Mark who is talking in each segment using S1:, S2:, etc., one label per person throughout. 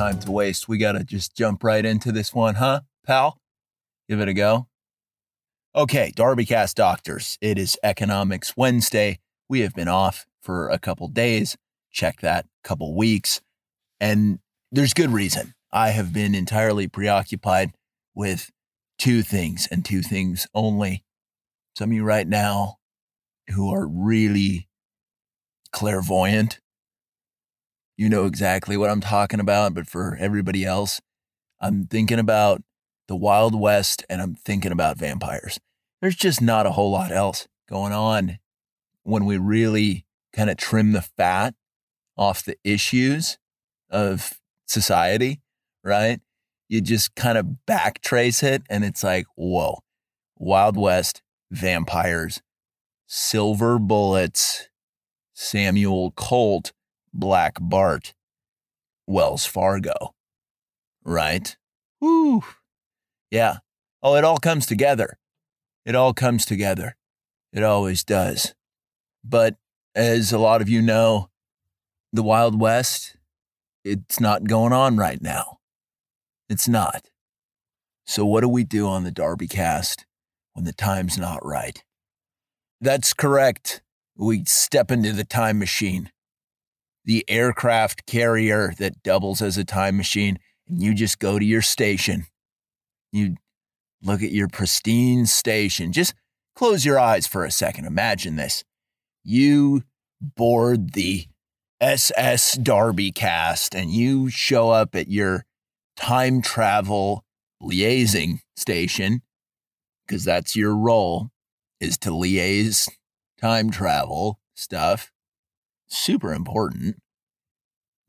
S1: time to waste. We got to just jump right into this one, huh, pal? Give it a go. Okay, Darbycast Doctors. It is Economics Wednesday. We have been off for a couple days. Check that, couple weeks. And there's good reason. I have been entirely preoccupied with two things and two things only. Some of you right now who are really clairvoyant, you know exactly what I'm talking about. But for everybody else, I'm thinking about the Wild West and I'm thinking about vampires. There's just not a whole lot else going on when we really kind of trim the fat off the issues of society, right? You just kind of backtrace it and it's like, whoa, Wild West, vampires, silver bullets, Samuel Colt, Black Bart, Wells Fargo, right? Woo. Yeah. Oh, it all comes together. It all comes together. It always does. But as a lot of you know, the Wild West, it's not going on right now. It's not. So, what do we do on the DarbyCast when the time's not right? That's correct. We step into the time machine, the aircraft carrier that doubles as a time machine, and you just go to your station. You look at your pristine station. Just close your eyes for a second. Imagine this. You board the SS DarbyCast and you show up at your time travel liaising station because that's your role is to liaise time travel stuff. Super important.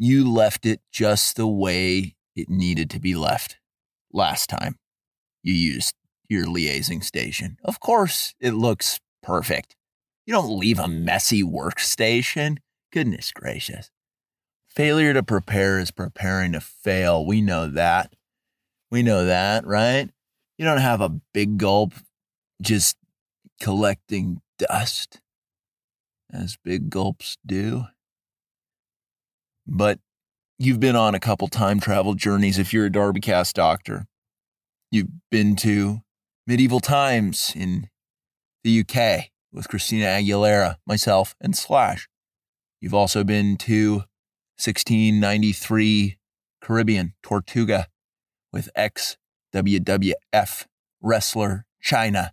S1: You left it just the way it needed to be left last time you used your liaising station. Of course, it looks perfect. You don't leave a messy workstation. Goodness gracious. Failure to prepare is preparing to fail. We know that. We know that, right? You don't have a big gulp just collecting dust as big gulps do. But you've been on a couple time travel journeys if you're a Darbycast doctor. You've been to medieval times in the UK with Christina Aguilera, myself, and Slash. You've also been to 1693 Caribbean, Tortuga, with ex WWF wrestler Chyna.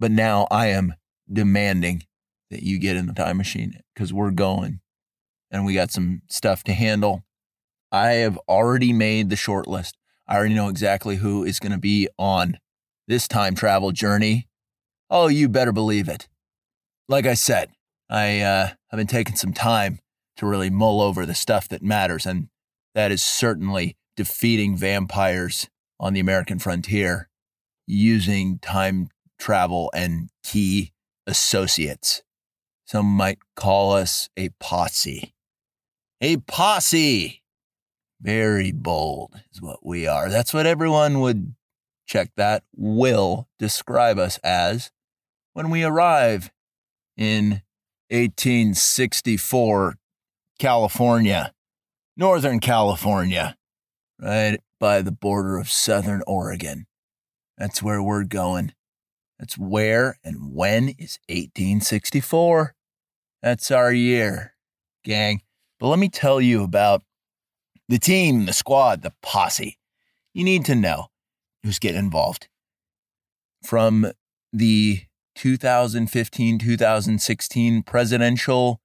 S1: But now I am demanding that you get in the time machine because we're going and we got some stuff to handle. I have already made the short list. I already know exactly who is going to be on this time travel journey. Oh, you better believe it. Like I said, I uh, have been taking some time to really mull over the stuff that matters, and that is certainly defeating vampires on the American frontier using time travel and key associates. Some might call us a posse. A posse! Very bold is what we are. That's what everyone would check that will describe us as when we arrive in 1864 California, Northern California, right by the border of Southern Oregon. That's where we're going. That's where and when is 1864. That's our year, gang. But let me tell you about the team, the squad, the posse. You need to know who's getting involved. From the 2015 2016 presidential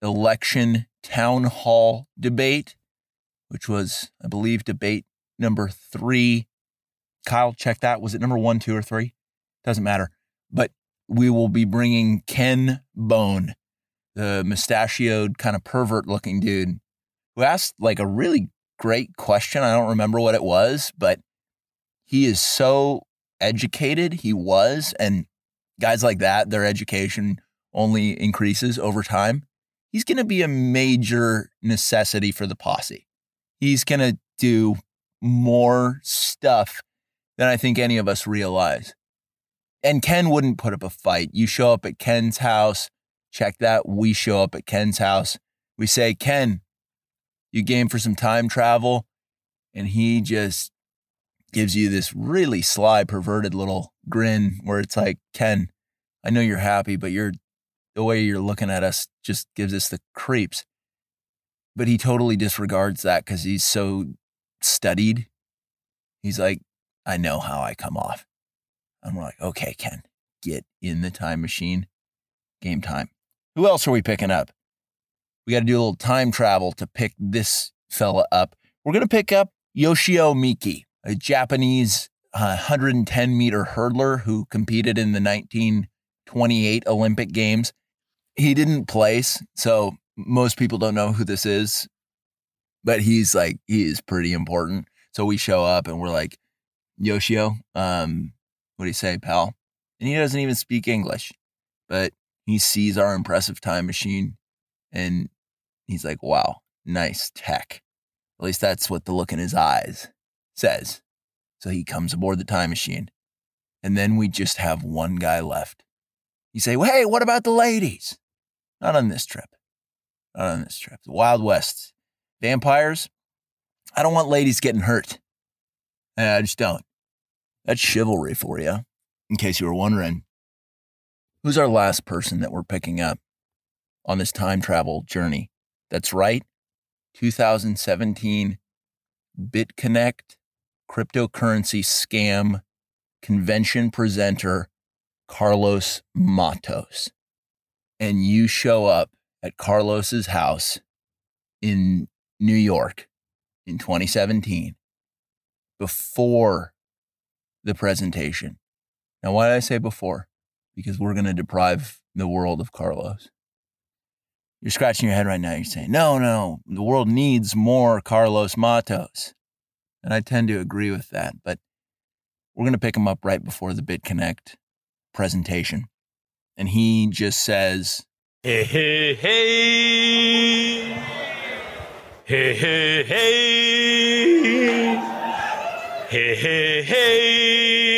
S1: election town hall debate, which was, I believe, debate number three. Kyle, check that. Was it number one, two, or three? Doesn't matter. But we will be bringing Ken Bone, the mustachioed, kind of pervert looking dude who asked like a really great question. I don't remember what it was, but he is so educated. He was, and guys like that, their education only increases over time. He's going to be a major necessity for the posse. He's going to do more stuff than I think any of us realize. And Ken wouldn't put up a fight. You show up at Ken's house, check that. We show up at Ken's house. We say, Ken, You game for some time travel, and he just gives you this really sly, perverted little grin where it's like, Ken, I know you're happy, but you're the way you're looking at us just gives us the creeps. But he totally disregards that because he's so studied. He's like, I know how I come off. And we're like, okay, Ken, get in the time machine. Game time. Who else are we picking up? We got to do a little time travel to pick this fella up. We're going to pick up Yoshio Miki, a Japanese uh, 110 meter hurdler who competed in the 1928 Olympic Games. He didn't place, so most people don't know who this is, but he's like, he is pretty important. So we show up and we're like, Yoshio, um, what do you say, pal? And he doesn't even speak English, but he sees our impressive time machine and he's like, wow, nice tech. At least that's what the look in his eyes says. So he comes aboard the time machine. And then we just have one guy left. You say, well, hey, what about the ladies? Not on this trip. Not on this trip. The Wild West. Vampires? I don't want ladies getting hurt. I just don't. That's chivalry for you, in case you were wondering. Who's our last person that we're picking up on this time travel journey? That's right, 2017 BitConnect cryptocurrency scam convention presenter Carlos Matos. And you show up at Carlos's house in New York in 2017 before the presentation. Now, why did I say before? Because we're going to deprive the world of Carlos. You're scratching your head right now. You're saying, no, no, the world needs more Carlos Matos. And I tend to agree with that. But we're going to pick him up right before the BitConnect presentation. And he just says,
S2: Hey, hey, hey. Hey, hey, hey. Hey, hey, hey.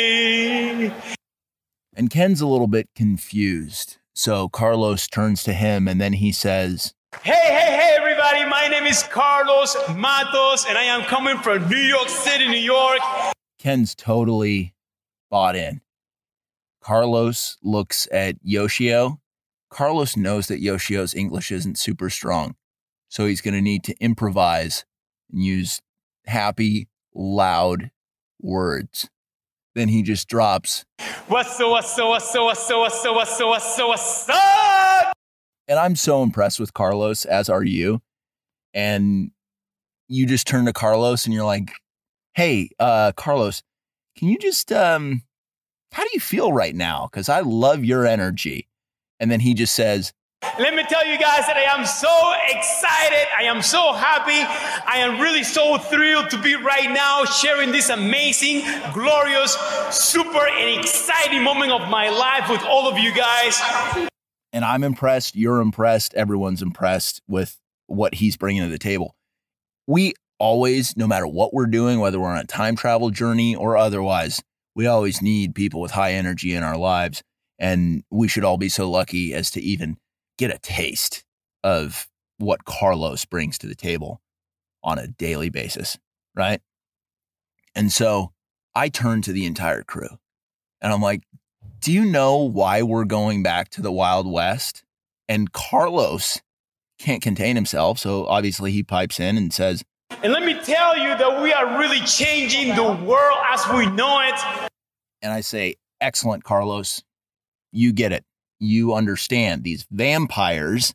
S1: And Ken's a little bit confused. So Carlos turns to him and then he says,
S2: Hey, hey, hey, everybody. My name is Carlos Matos, and I am coming from New York City, New York.
S1: Ken's totally bought in. Carlos looks at Yoshio. Carlos knows that Yoshio's English isn't super strong. So he's going to need to improvise and use happy, loud words. Then he just drops,
S2: What's up, what's up, what's up, what's up, what's up, what's up, what's up, what's up?
S1: And I'm so impressed with Carlos, as are you. And you just turn to Carlos and you're like, hey, uh, Carlos, can you just, um, how do you feel right now? Because I love your energy. And then he just says,
S2: Let me tell you guys that I am so excited. I am so happy. I am really so thrilled to be right now sharing this amazing, glorious, super, and exciting moment of my life with all of you guys.
S1: and I'm impressed. You're impressed. Everyone's impressed with what he's bringing to the table. We always, no matter what we're doing, whether we're on a time travel journey or otherwise, we always need people with high energy in our lives. And we should all be so lucky as to even get a taste of what Carlos brings to the table on a daily basis, right? And so I turn to the entire crew and I'm like, do you know why we're going back to the Wild West? And Carlos can't contain himself. So obviously he pipes in and says,
S2: And let me tell you that we are really changing the world as we know it.
S1: and I say, excellent, Carlos. You get it. You understand these vampires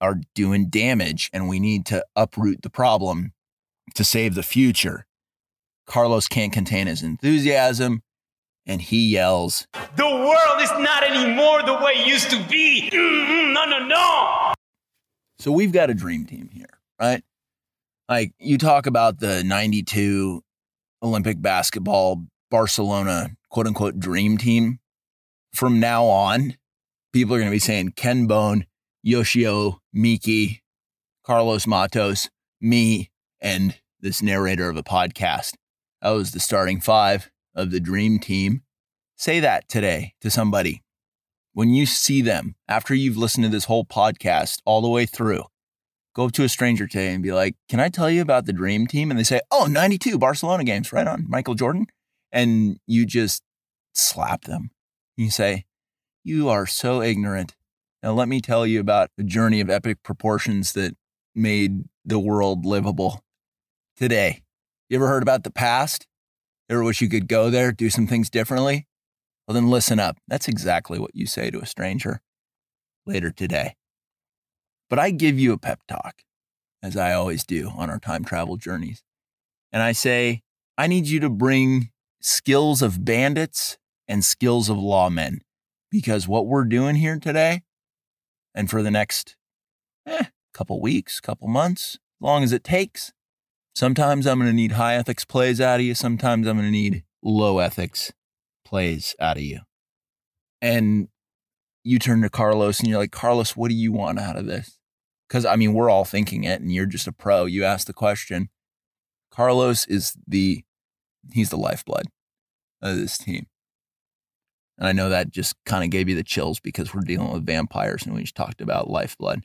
S1: are doing damage and we need to uproot the problem to save the future. Carlos can't contain his enthusiasm and he yells,
S2: The world is not anymore the way it used to be. Mm-mm, no, no, no.
S1: So we've got a dream team here, right? Like you talk about the 92 Olympic basketball Barcelona quote unquote dream team. From now on, people are going to be saying Ken Bone, Yoshio Miki, Carlos Matos, me, and this narrator of a podcast. That was the starting five of the dream team. Say that today to somebody. When you see them after you've listened to this whole podcast all the way through, Go up to a stranger today and be like, Can I tell you about the dream team? And they say, Oh, 92 Barcelona games, right on, Michael Jordan. And you just slap them. You say, You are so ignorant. Now, let me tell you about a journey of epic proportions that made the world livable today. You ever heard about the past? Ever wish you could go there, do some things differently? Well, then listen up. That's exactly what you say to a stranger later today. But I give you a pep talk, as I always do on our time travel journeys. And I say, I need you to bring skills of bandits and skills of lawmen because what we're doing here today and for the next eh, couple weeks, couple months, as long as it takes, sometimes I'm going to need high ethics plays out of you. Sometimes I'm going to need low ethics plays out of you. And you turn to Carlos and you're like, Carlos, what do you want out of this? Because I mean, we're all thinking it and you're just a pro. You ask the question. Carlos is the, he's the lifeblood of this team. And I know that just kind of gave you the chills because we're dealing with vampires and we just talked about lifeblood.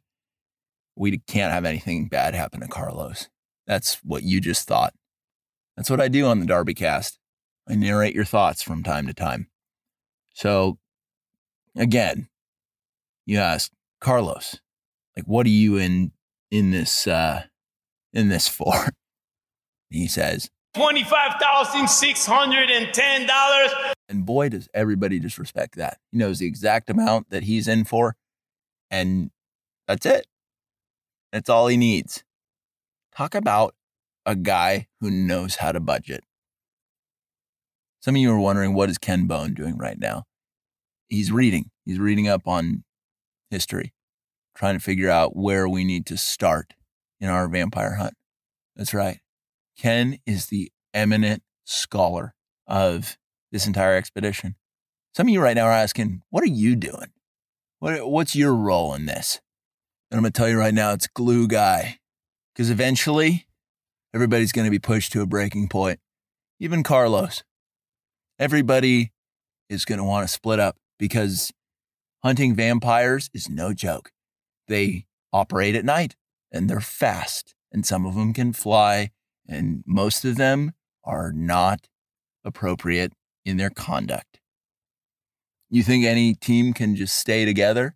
S1: We can't have anything bad happen to Carlos. That's what you just thought. That's what I do on the DarbyCast. I narrate your thoughts from time to time. So again, you ask Carlos, like, what are you in in this uh in this for? He says,
S2: $25,610.
S1: And boy, does everybody just respect that. He knows the exact amount that he's in for, and that's it. That's all he needs. Talk about a guy who knows how to budget. Some of you are wondering what is Ken Bone doing right now? He's reading. He's reading up on history, trying to figure out where we need to start in our vampire hunt. That's right. Ken is the eminent scholar of this entire expedition. Some of you right now are asking, what are you doing? What, what's your role in this? And I'm going to tell you right now, it's glue guy. Because eventually, everybody's going to be pushed to a breaking point. Even Carlos. Everybody is going to want to split up because hunting vampires is no joke. They operate at night and they're fast, and some of them can fly, and most of them are not appropriate in their conduct. You think any team can just stay together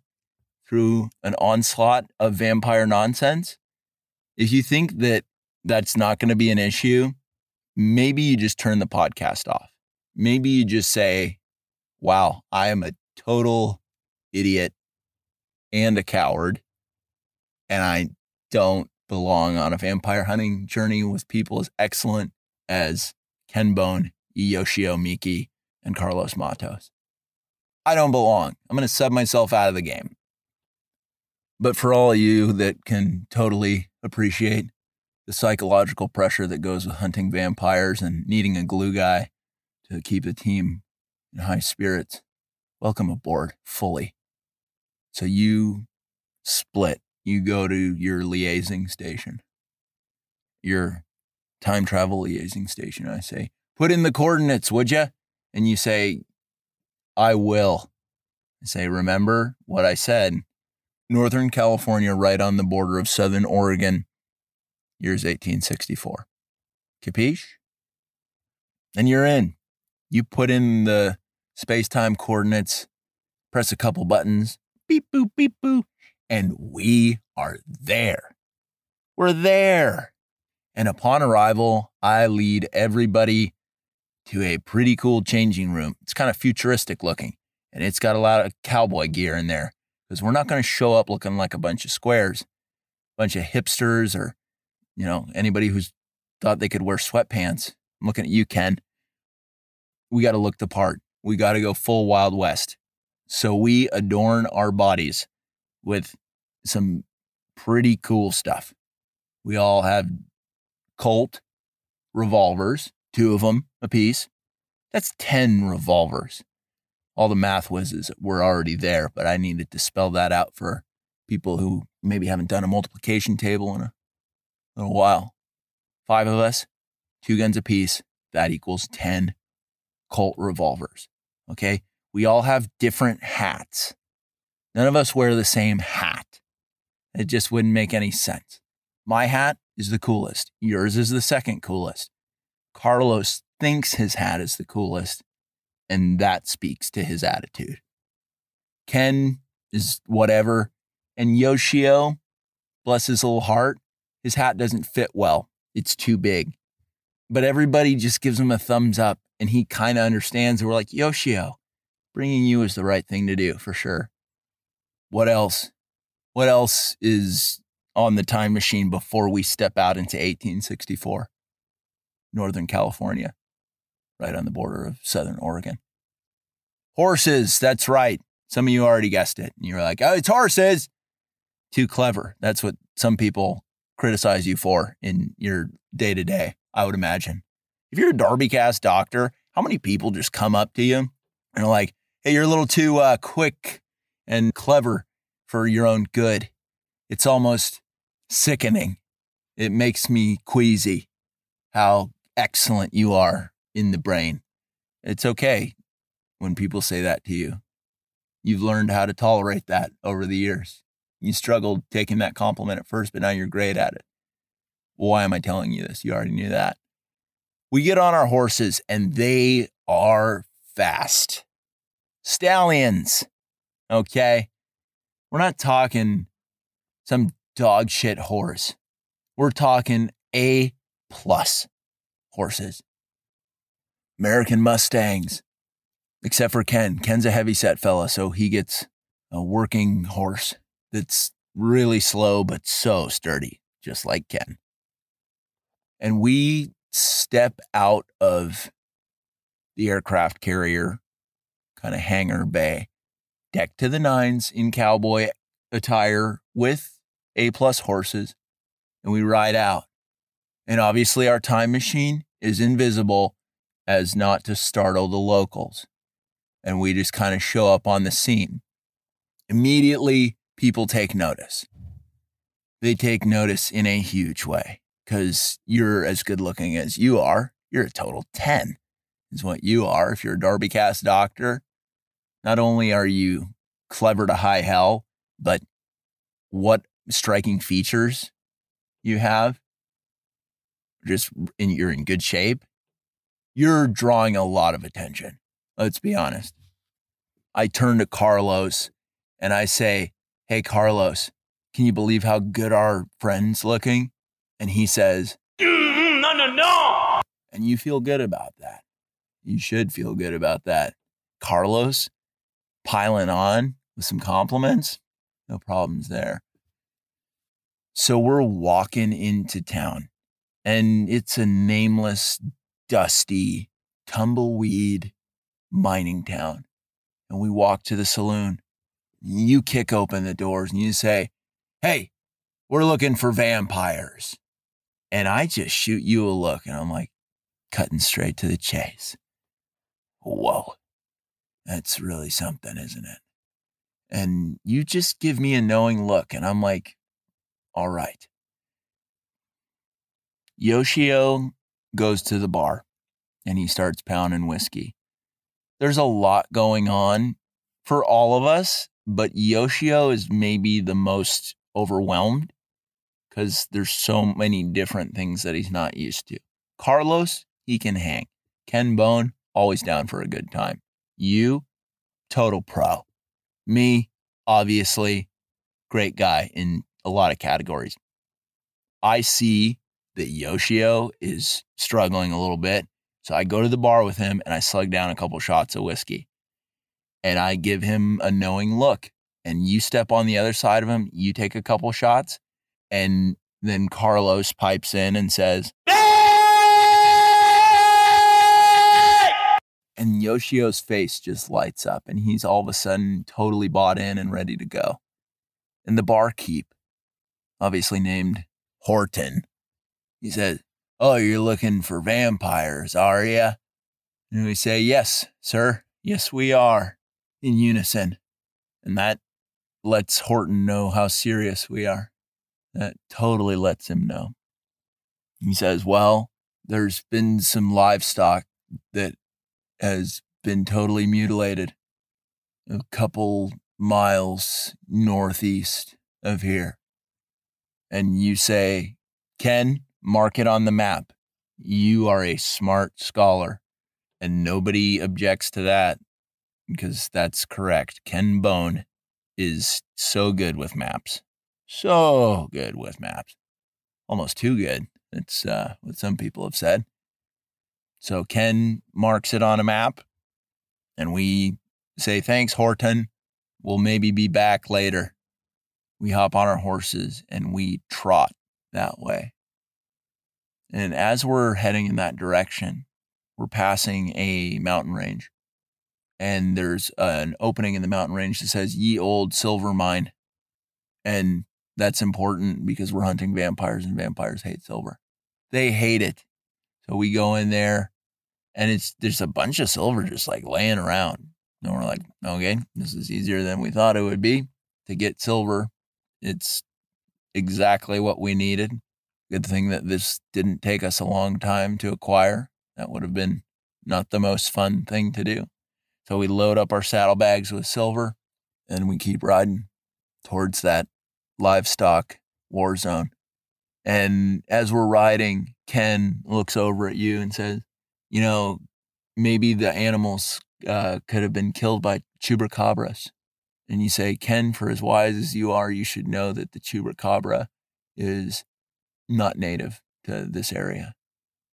S1: through an onslaught of vampire nonsense? If you think that that's not going to be an issue, maybe you just turn the podcast off. Maybe you just say, wow, I am a total idiot and a coward, and I don't belong on a vampire hunting journey with people as excellent as Ken Bone Yoshio Miki, and Carlos Matos. I don't belong. I'm going to sub myself out of the game. But for all of you that can totally appreciate the psychological pressure that goes with hunting vampires and needing a glue guy to keep the team in high spirits, welcome aboard fully. So you split. You go to your liaising station, your time travel liaising station, I say, put in the coordinates, would you? And you say, I will. I say, remember what I said. Northern California, right on the border of Southern Oregon, year's 1864. Capiche? And you're in. You put in the space time coordinates, press a couple buttons, beep, boop, beep, boop, and we are there. We're there. And upon arrival, I lead everybody to a pretty cool changing room. It's kind of futuristic looking and it's got a lot of cowboy gear in there because we're not going to show up looking like a bunch of squares, a bunch of hipsters or, you know, anybody who's thought they could wear sweatpants. I'm looking at you, Ken. We got to look the part. We got to go full Wild West. So we adorn our bodies with some pretty cool stuff. We all have Colt revolvers two of them apiece. That's 10 revolvers. All the math whizzes were already there, but I needed to spell that out for people who maybe haven't done a multiplication table in a little while. Five of us, two guns apiece, that equals 10 Colt revolvers. Okay. We all have different hats. None of us wear the same hat. It just wouldn't make any sense. My hat is the coolest. Yours is the second coolest. Carlos thinks his hat is the coolest, and that speaks to his attitude. Ken is whatever. And Yoshio, bless his little heart, his hat doesn't fit well. It's too big. But everybody just gives him a thumbs up and he kind of understands. And we're like, Yoshio, bringing you is the right thing to do for sure. What else? What else is on the time machine before we step out into 1864? Northern California, right on the border of Southern Oregon. Horses, that's right. Some of you already guessed it. And you're like, oh, it's horses. Too clever. That's what some people criticize you for in your day to day, I would imagine. If you're a DarbyCast doctor, how many people just come up to you and are like, hey, you're a little too uh, quick and clever for your own good? It's almost sickening. It makes me queasy how excellent you are in the brain. It's okay when people say that to you. You've learned how to tolerate that over the years. You struggled taking that compliment at first, but now you're great at it. Why am I telling you this? You already knew that. We get on our horses and they are fast. Stallions. Okay. We're not talking some dog shit horse. We're talking A plus horses. American Mustangs, except for Ken. Ken's a heavy set fella, so he gets a working horse that's really slow but so sturdy, just like Ken. And we step out of the aircraft carrier kind of hangar bay, decked to the nines in cowboy attire with A plus horses, and we ride out. And obviously, our time machine is invisible as not to startle the locals. And we just kind of show up on the scene. Immediately, people take notice. They take notice in a huge way because you're as good looking as you are. You're a total 10, is what you are. If you're a DarbyCast doctor, not only are you clever to high hell, but what striking features you have. Just in, you're in good shape. You're drawing a lot of attention. Let's be honest. I turn to Carlos and I say, Hey, Carlos, can you believe how good our friend's looking? And he says,
S2: mm, No, no, no.
S1: And you feel good about that. You should feel good about that. Carlos piling on with some compliments, no problems there. So we're walking into town, and it's a nameless, dusty, tumbleweed mining town. And we walk to the saloon you kick open the doors and you say, Hey, we're looking for vampires. And I just shoot you a look and I'm like, cutting straight to the chase. Whoa, that's really something, isn't it? And you just give me a knowing look and I'm like, all right. Yoshio goes to the bar and he starts pounding whiskey. There's a lot going on for all of us but Yoshio is maybe the most overwhelmed because there's so many different things that he's not used to. Carlos, he can hang. Ken Bone, always down for a good time. You, total pro. Me, obviously, great guy in a lot of categories. I see that Yoshio is struggling a little bit. So I go to the bar with him and I slug down a couple shots of whiskey and I give him a knowing look. And you step on the other side of him, you take a couple shots, and then Carlos pipes in and says, and Yoshio's face just lights up, and he's all of a sudden totally bought in and ready to go. And the barkeep, obviously named Horton, he says, Oh, you're looking for vampires, are you? And we say, Yes, sir. Yes, we are in unison. And that lets Horton know how serious we are. That totally lets him know. He says, Well, there's been some livestock that has been totally mutilated a couple miles northeast of here. and you say, Ken, mark it on the map. You are a smart scholar. And nobody objects to that because that's correct. Ken Bone is so good with maps. So good with maps. Almost too good. It's uh, what some people have said. So Ken marks it on a map, and we say, Thanks, Horton. We'll maybe be back later. We hop on our horses and we trot that way. And as we're heading in that direction, we're passing a mountain range. And there's an opening in the mountain range that says Ye Old Silver Mine. And that's important because we're hunting vampires and vampires hate silver. They hate it. We go in there and it's there's a bunch of silver just like laying around. And we're like, okay, this is easier than we thought it would be to get silver. It's exactly what we needed. Good thing that this didn't take us a long time to acquire. That would have been not the most fun thing to do. So we load up our saddlebags with silver and we keep riding towards that livestock war zone. And as we're riding, Ken looks over at you and says, You know, maybe the animals uh, could have been killed by chupacabras. And you say, Ken, for as wise as you are, you should know that the chupacabra is not native to this area.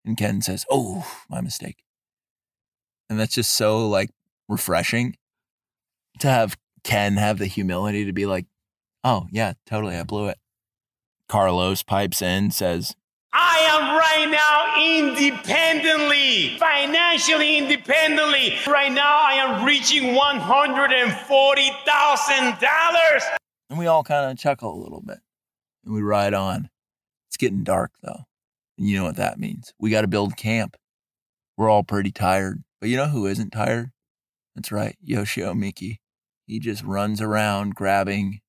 S1: And Ken says, Oh, my mistake. And that's just so like refreshing to have Ken have the humility to be like, Oh, yeah, totally. I blew it. Carlos pipes in, says,
S2: I am right now independently, financially independently. Right now, I am reaching $140,000.
S1: And we all kind of chuckle a little bit and we ride on. It's getting dark though. And you know what that means. We got to build camp. We're all pretty tired. But you know who isn't tired? That's right, Yoshio Miki. He just runs around grabbing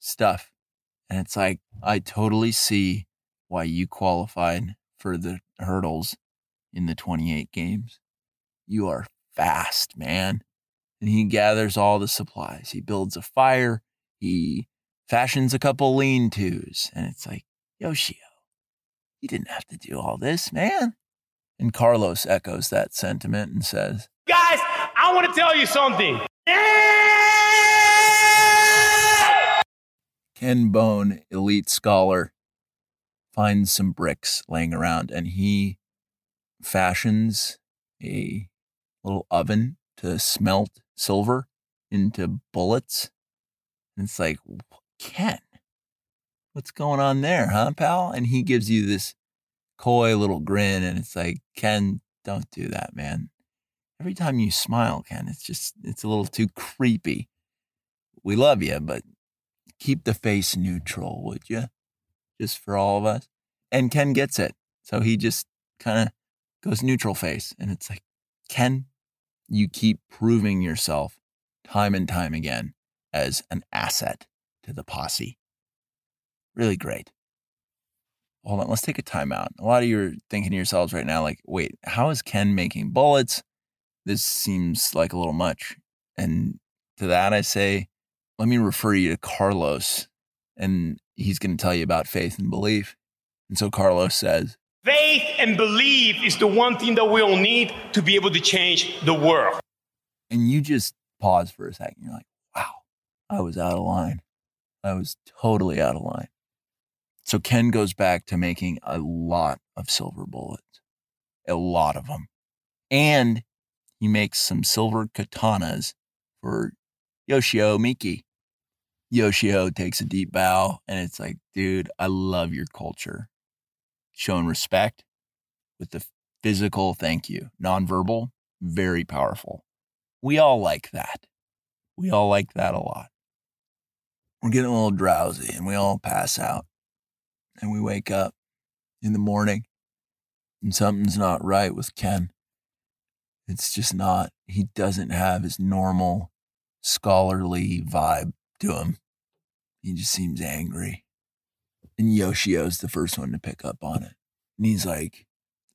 S1: stuff. And it's like, I totally see why you qualified for the hurdles in the 28 games. You are fast, man. And he gathers all the supplies. He builds a fire. He fashions a couple lean tos. And it's like, Yoshio, you didn't have to do all this, man. And Carlos echoes that sentiment and says,
S2: Guys, I want to tell you something.
S1: Ken Bone, elite scholar, finds some bricks laying around and he fashions a little oven to smelt silver into bullets. And it's like, Ken, what's going on there, huh, pal? And he gives you this coy little grin, and it's like, Ken, don't do that, man. Every time you smile, Ken, it's just, it's a little too creepy. We love you, but keep the face neutral, would you? Just for all of us. And Ken gets it. So he just kind of goes neutral face. And it's like, Ken, you keep proving yourself time and time again as an asset to the posse. Really great. Hold on, let's take a timeout. A lot of you are thinking to yourselves right now, like, wait, how is Ken making bullets? This seems like a little much. And to that, I say, let me refer you to Carlos, and he's going to tell you about faith and belief. And so Carlos says,
S2: Faith and belief is the one thing that we'll need to be able to change the world.
S1: And you just pause for a second. You're like, wow, I was out of line. I was totally out of line. So Ken goes back to making a lot of silver bullets, a lot of them. And he makes some silver katanas for Yoshio Miki. Yoshio takes a deep bow and it's like, dude, I love your culture. Showing respect with the physical thank you, nonverbal, very powerful. We all like that. We all like that a lot. We're getting a little drowsy and we all pass out. And we wake up in the morning and something's not right with Ken. It's just not. He doesn't have his normal scholarly vibe to him. He just seems angry. And Yoshio's the first one to pick up on it. And he's like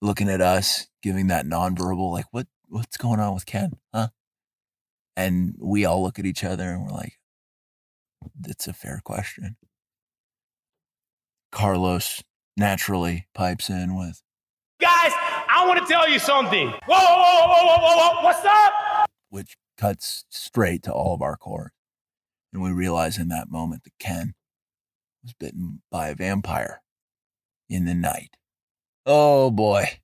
S1: looking at us, giving that nonverbal, like, what what's going on with Ken? Huh? And we all look at each other and we're like, that's a fair question. Carlos naturally pipes in with,
S2: Guys, I want to tell you something. Whoa, whoa, whoa, whoa, whoa, whoa, whoa, what's up?
S1: which cuts straight to all of our core. And we realize in that moment that Ken was bitten by a vampire in the night. Oh boy.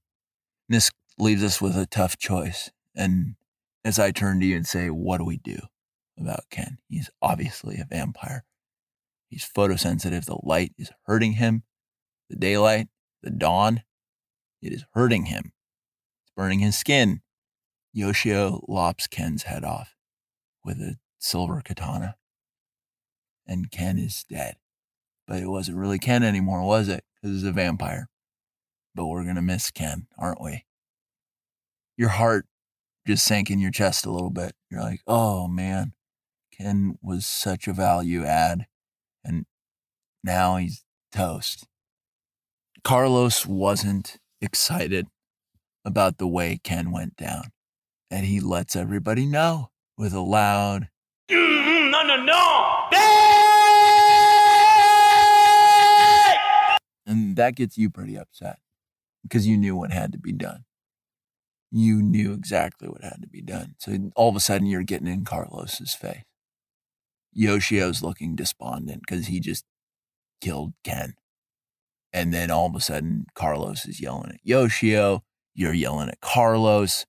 S1: This leaves us with a tough choice. And as I turn to you and say, what do we do about Ken? He's obviously a vampire. He's photosensitive. The light is hurting him. The daylight, the dawn, it is hurting him. It's burning his skin. Yoshio lops Ken's head off with a silver katana. And Ken is dead. But it wasn't really Ken anymore, was it? Because he's a vampire. But we're going to miss Ken, aren't we? Your heart just sank in your chest a little bit. You're like, oh man, Ken was such a value add. And now he's toast. Carlos wasn't excited about the way Ken went down. And he lets everybody know with a loud,
S2: no, no.
S1: And that gets you pretty upset because you knew what had to be done. You knew exactly what had to be done. So all of a sudden you're getting in Carlos's face. Yoshio's looking despondent because he just killed Ken. And then all of a sudden Carlos is yelling at Yoshio. You're yelling at Carlos.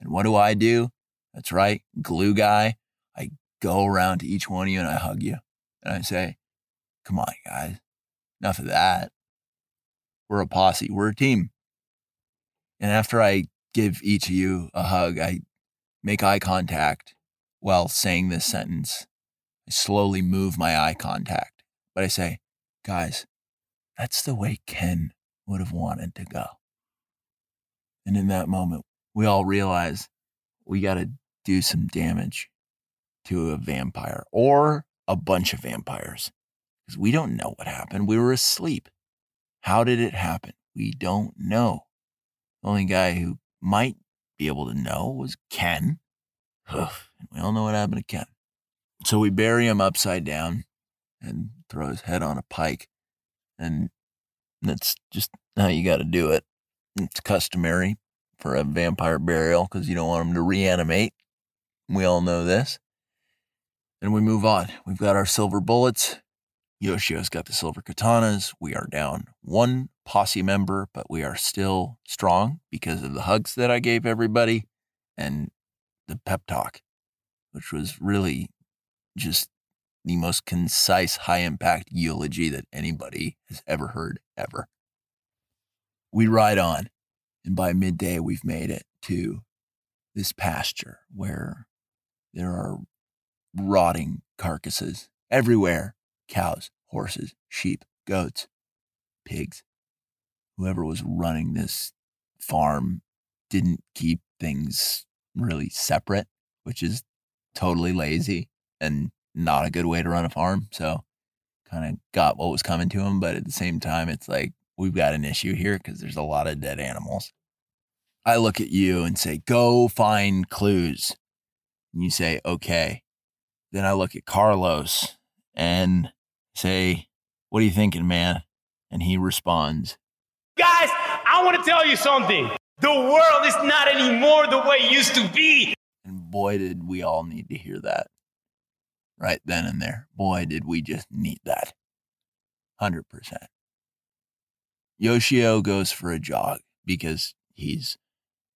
S1: And what do I do? That's right, glue guy. Go around to each one of you and I hug you. And I say, come on, guys. Enough of that. We're a posse. We're a team. And after I give each of you a hug, I make eye contact while saying this sentence. I slowly move my eye contact, but I say, guys, that's the way Ken would have wanted to go. And in that moment, we all realize we got to do some damage to a vampire or a bunch of vampires because we don't know what happened. We were asleep. How did it happen? We don't know. The only guy who might be able to know was Ken. Ugh, and we all know what happened to Ken. So we bury him upside down and throw his head on a pike. And that's just how you got to do it. It's customary for a vampire burial because you don't want him to reanimate. We all know this. And we move on. We've got our silver bullets. Yoshio's got the silver katanas. We are down one posse member, but we are still strong because of the hugs that I gave everybody and the pep talk, which was really just the most concise, high impact eulogy that anybody has ever heard, ever. We ride on, and by midday, we've made it to this pasture where there are rotting carcasses everywhere cows, horses, sheep, goats, pigs. Whoever was running this farm didn't keep things really separate, which is totally lazy and not a good way to run a farm. So, kind of got what was coming to him. But at the same time, it's like, we've got an issue here because there's a lot of dead animals. I look at you and say, go find clues. And you say, okay. Then I look at Carlos and say, What are you thinking, man? And he responds,
S2: Guys, I want to tell you something. The world is not anymore the way it used to be.
S1: and boy, did we all need to hear that right then and there. Boy, did we just need that. 100%. Yoshio goes for a jog because he's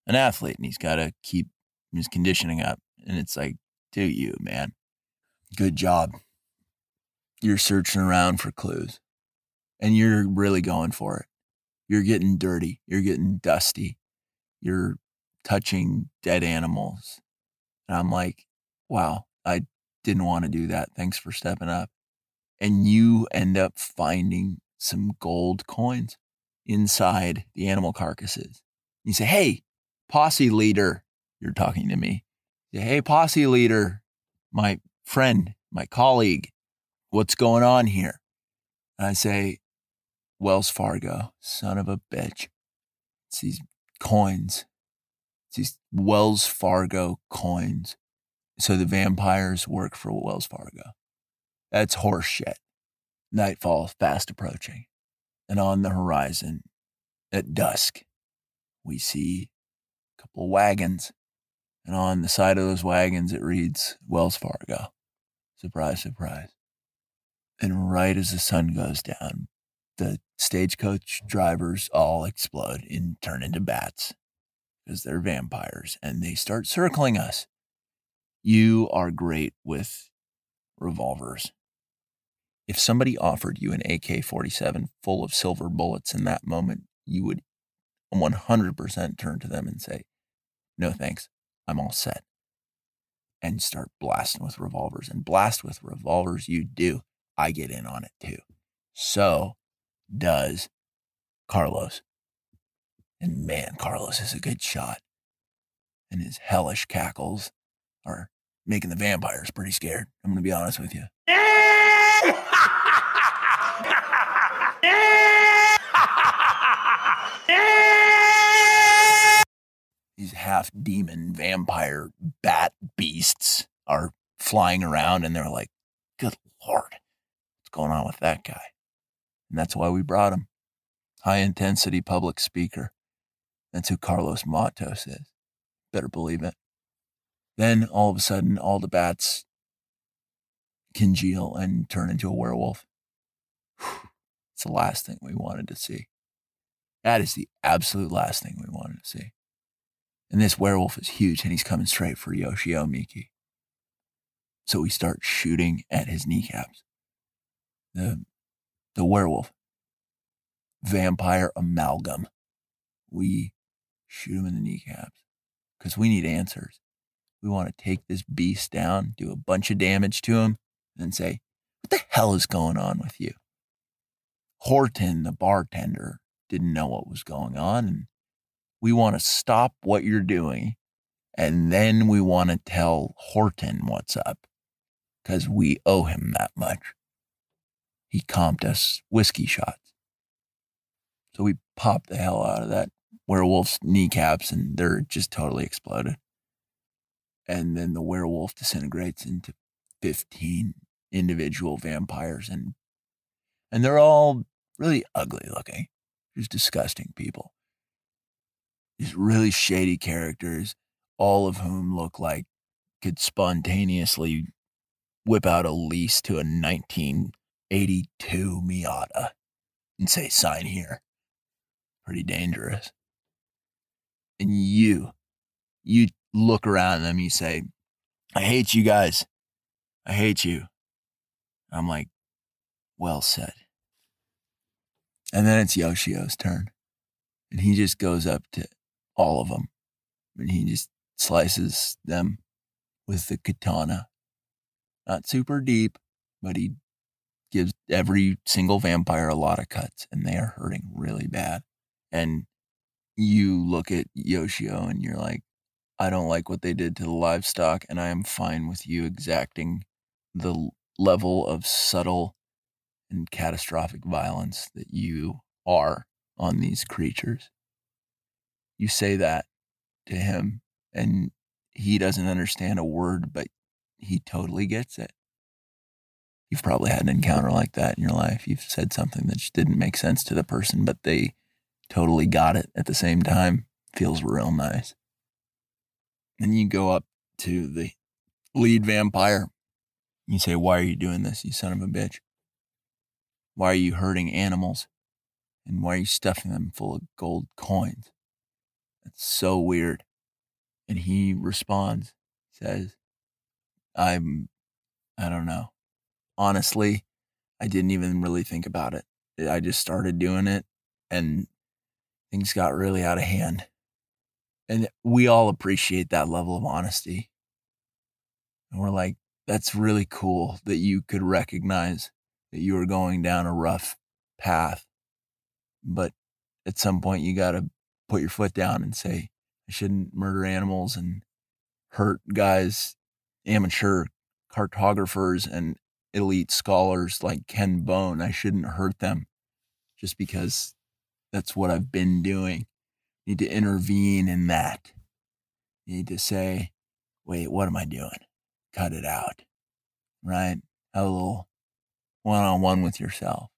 S1: an athlete and he's got to keep his conditioning up. And it's like, do you, man? Good job. You're searching around for clues and you're really going for it. You're getting dirty. You're getting dusty. You're touching dead animals. And I'm like, wow, I didn't want to do that. Thanks for stepping up. And you end up finding some gold coins inside the animal carcasses. You say, hey, posse leader, you're talking to me. You say, hey, posse leader, my friend, my colleague, what's going on here? And I say, Wells Fargo, son of a bitch. It's these coins. It's these Wells Fargo coins. So the vampires work for Wells Fargo. That's horse shit. Nightfall fast approaching. And on the horizon, at dusk, we see a couple of wagons. And on the side of those wagons, it reads Wells Fargo. Surprise, surprise. And right as the sun goes down, the stagecoach drivers all explode and turn into bats because they're vampires and they start circling us. You are great with revolvers. If somebody offered you an AK 47 full of silver bullets in that moment, you would 100% turn to them and say, No thanks, I'm all set. And start blasting with revolvers. And blast with revolvers, you do. I get in on it too. So does Carlos. And man, Carlos is a good shot. And his hellish cackles are making the vampires pretty scared. I'm to be honest with you. These half demon vampire bat beasts are flying around and they're like, good lord, what's going on with that guy? And that's why we brought him. High intensity public speaker. That's who Carlos Matos is. Better believe it. Then all of a sudden, all the bats congeal and turn into a werewolf. It's the last thing we wanted to see. That is the absolute last thing we wanted to see. And this werewolf is huge and he's coming straight for Yoshio Miki. So we start shooting at his kneecaps. The, the werewolf, vampire amalgam. We shoot him in the kneecaps because we need answers. We want to take this beast down, do a bunch of damage to him, and say, What the hell is going on with you? Horton, the bartender, didn't know what was going on. And we want to stop what you're doing. And then we want to tell Horton what's up because we owe him that much. He comped us whiskey shots. So we popped the hell out of that werewolf's kneecaps and they're just totally exploded. And then the werewolf disintegrates into 15 individual vampires and and they're all really ugly looking. Just disgusting people. These really shady characters, all of whom look like could spontaneously whip out a lease to a 1982 Miata and say, sign here. Pretty dangerous. And you, you look around them, you say, I hate you guys. I hate you. I'm like, well said. And then it's Yoshio's turn. And he just goes up to all of them. And he just slices them with the katana. Not super deep, but he gives every single vampire a lot of cuts, and they are hurting really bad. And you look at Yoshio and you're like, I don't like what they did to the livestock, and I am fine with you exacting the level of subtle and catastrophic violence that you are on these creatures. You say that to him, and he doesn't understand a word, but he totally gets it. You've probably had an encounter like that in your life. You've said something that just didn't make sense to the person, but they totally got it at the same time. Feels real nice. Then you go up to the lead vampire. You say, Why are you doing this, you son of a bitch? Why are you hurting animals? And why are you stuffing them full of gold coins? That's so weird. And he responds, says, I'm, I don't know. Honestly, I didn't even really think about it. I just started doing it and things got really out of hand. And we all appreciate that level of honesty. And we're like, that's really cool that you could recognize that you were going down a rough path. But at some point, you got to put your foot down and say, I shouldn't murder animals and hurt guys, amateur cartographers and elite scholars like Ken Bone. I shouldn't hurt them just because that's what I've been doing. You need to intervene in that. You need to say, wait, what am I doing? Cut it out. Right? Have a little one on one with yourself.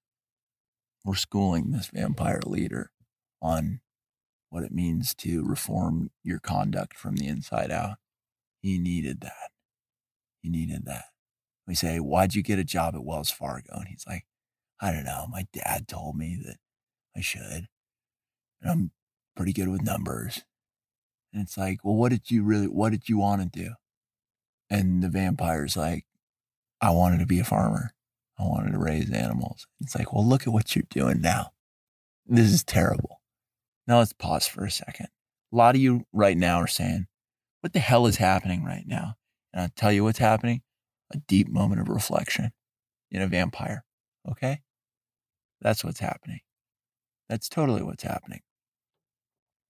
S1: we're schooling this vampire leader on what it means to reform your conduct from the inside out. He needed that. He needed that. We say, Why'd you get a job at Wells Fargo? And he's like, I don't know. My dad told me that I should. And I'm pretty good with numbers. And it's like, Well, what did you really, what did you want to do? And the vampire's like, I wanted to be a farmer. I wanted to raise animals. It's like, well, look at what you're doing now. This is terrible. Now let's pause for a second. A lot of you right now are saying, what the hell is happening right now? And I'll tell you what's happening a deep moment of reflection in a vampire. Okay? That's what's happening. That's totally what's happening.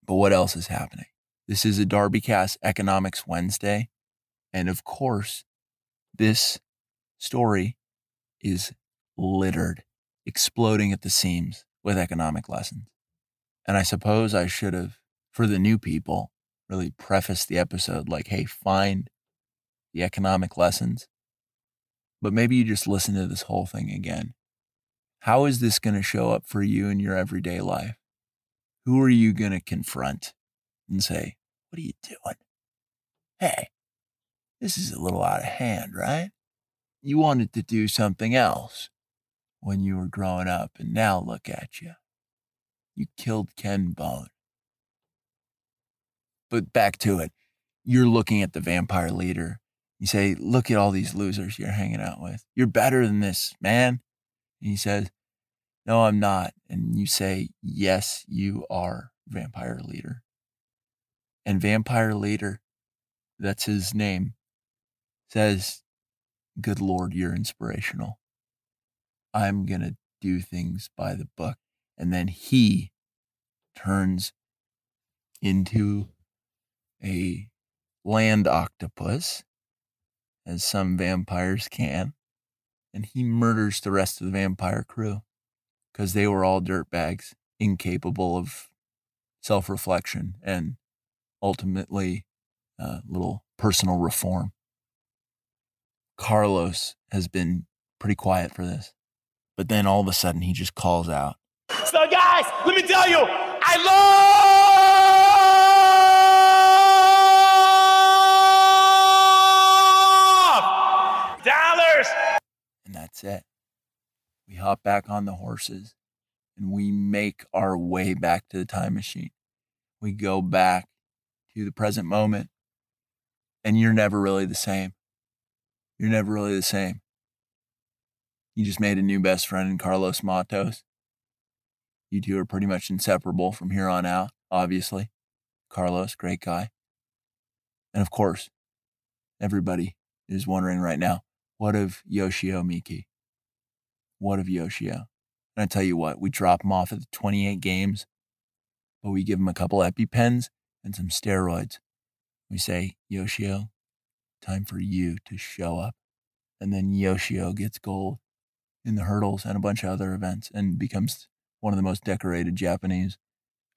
S1: But what else is happening? This is a DarbyCast Economics Wednesday. And of course, this story is littered, exploding at the seams with economic lessons. And I suppose I should have, for the new people, really prefaced the episode like, hey, find the economic lessons. But maybe you just listen to this whole thing again. How is this going to show up for you in your everyday life? Who are you going to confront and say, What are you doing? Hey, this is a little out of hand, right? You wanted to do something else when you were growing up, and now look at you. You killed Ken Bone. But back to it. You're looking at the vampire leader. You say, Look at all these losers you're hanging out with. You're better than this, man. And he says, No, I'm not. And you say, Yes, you are, vampire leader. And vampire leader, that's his name, says, Good Lord, you're inspirational. I'm going to do things by the book. And then he turns into a land octopus, as some vampires can, and he murders the rest of the vampire crew because they were all dirtbags, incapable of self reflection and ultimately a uh, little personal reform. Carlos has been pretty quiet for this. But then all of a sudden he just calls out.
S2: So, guys, let me tell you, I love dollars.
S1: And that's it. We hop back on the horses and we make our way back to the time machine. We go back to the present moment, and you're never really the same. You're never really the same. You just made a new best friend in Carlos Matos. You two are pretty much inseparable from here on out, obviously. Carlos, great guy. And of course, everybody is wondering right now, what of Yoshio Miki? What of Yoshio? And I tell you what, we drop him off at the 28 games, but we give him a couple EpiPens and some steroids. We say, Yoshio, Time for you to show up. And then Yoshio gets gold in the hurdles and a bunch of other events and becomes one of the most decorated Japanese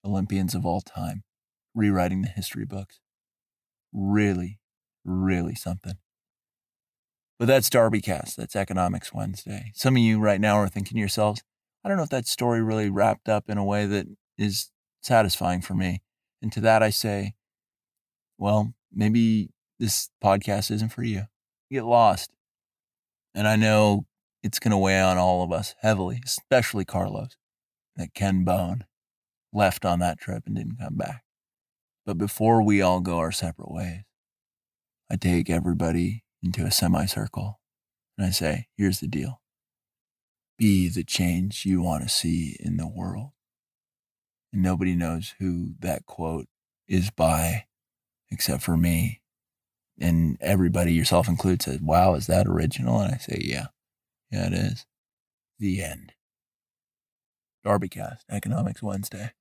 S1: Olympians of all time, rewriting the history books. Really, really something. But that's DarbyCast. That's Economics Wednesday. Some of you right now are thinking to yourselves, I don't know if that story really wrapped up in a way that is satisfying for me. And to that I say, well, maybe this podcast isn't for you. You get lost. And I know it's going to weigh on all of us heavily, especially Carlos, that Ken Bone left on that trip and didn't come back. But before we all go our separate ways, I take everybody into a semicircle and I say, here's the deal. Be the change you want to see in the world. And nobody knows who that quote is by except for me and everybody, yourself included, says, Wow, is that original? And I say, Yeah, yeah, it is. The end. DarbyCast, Economics Wednesday.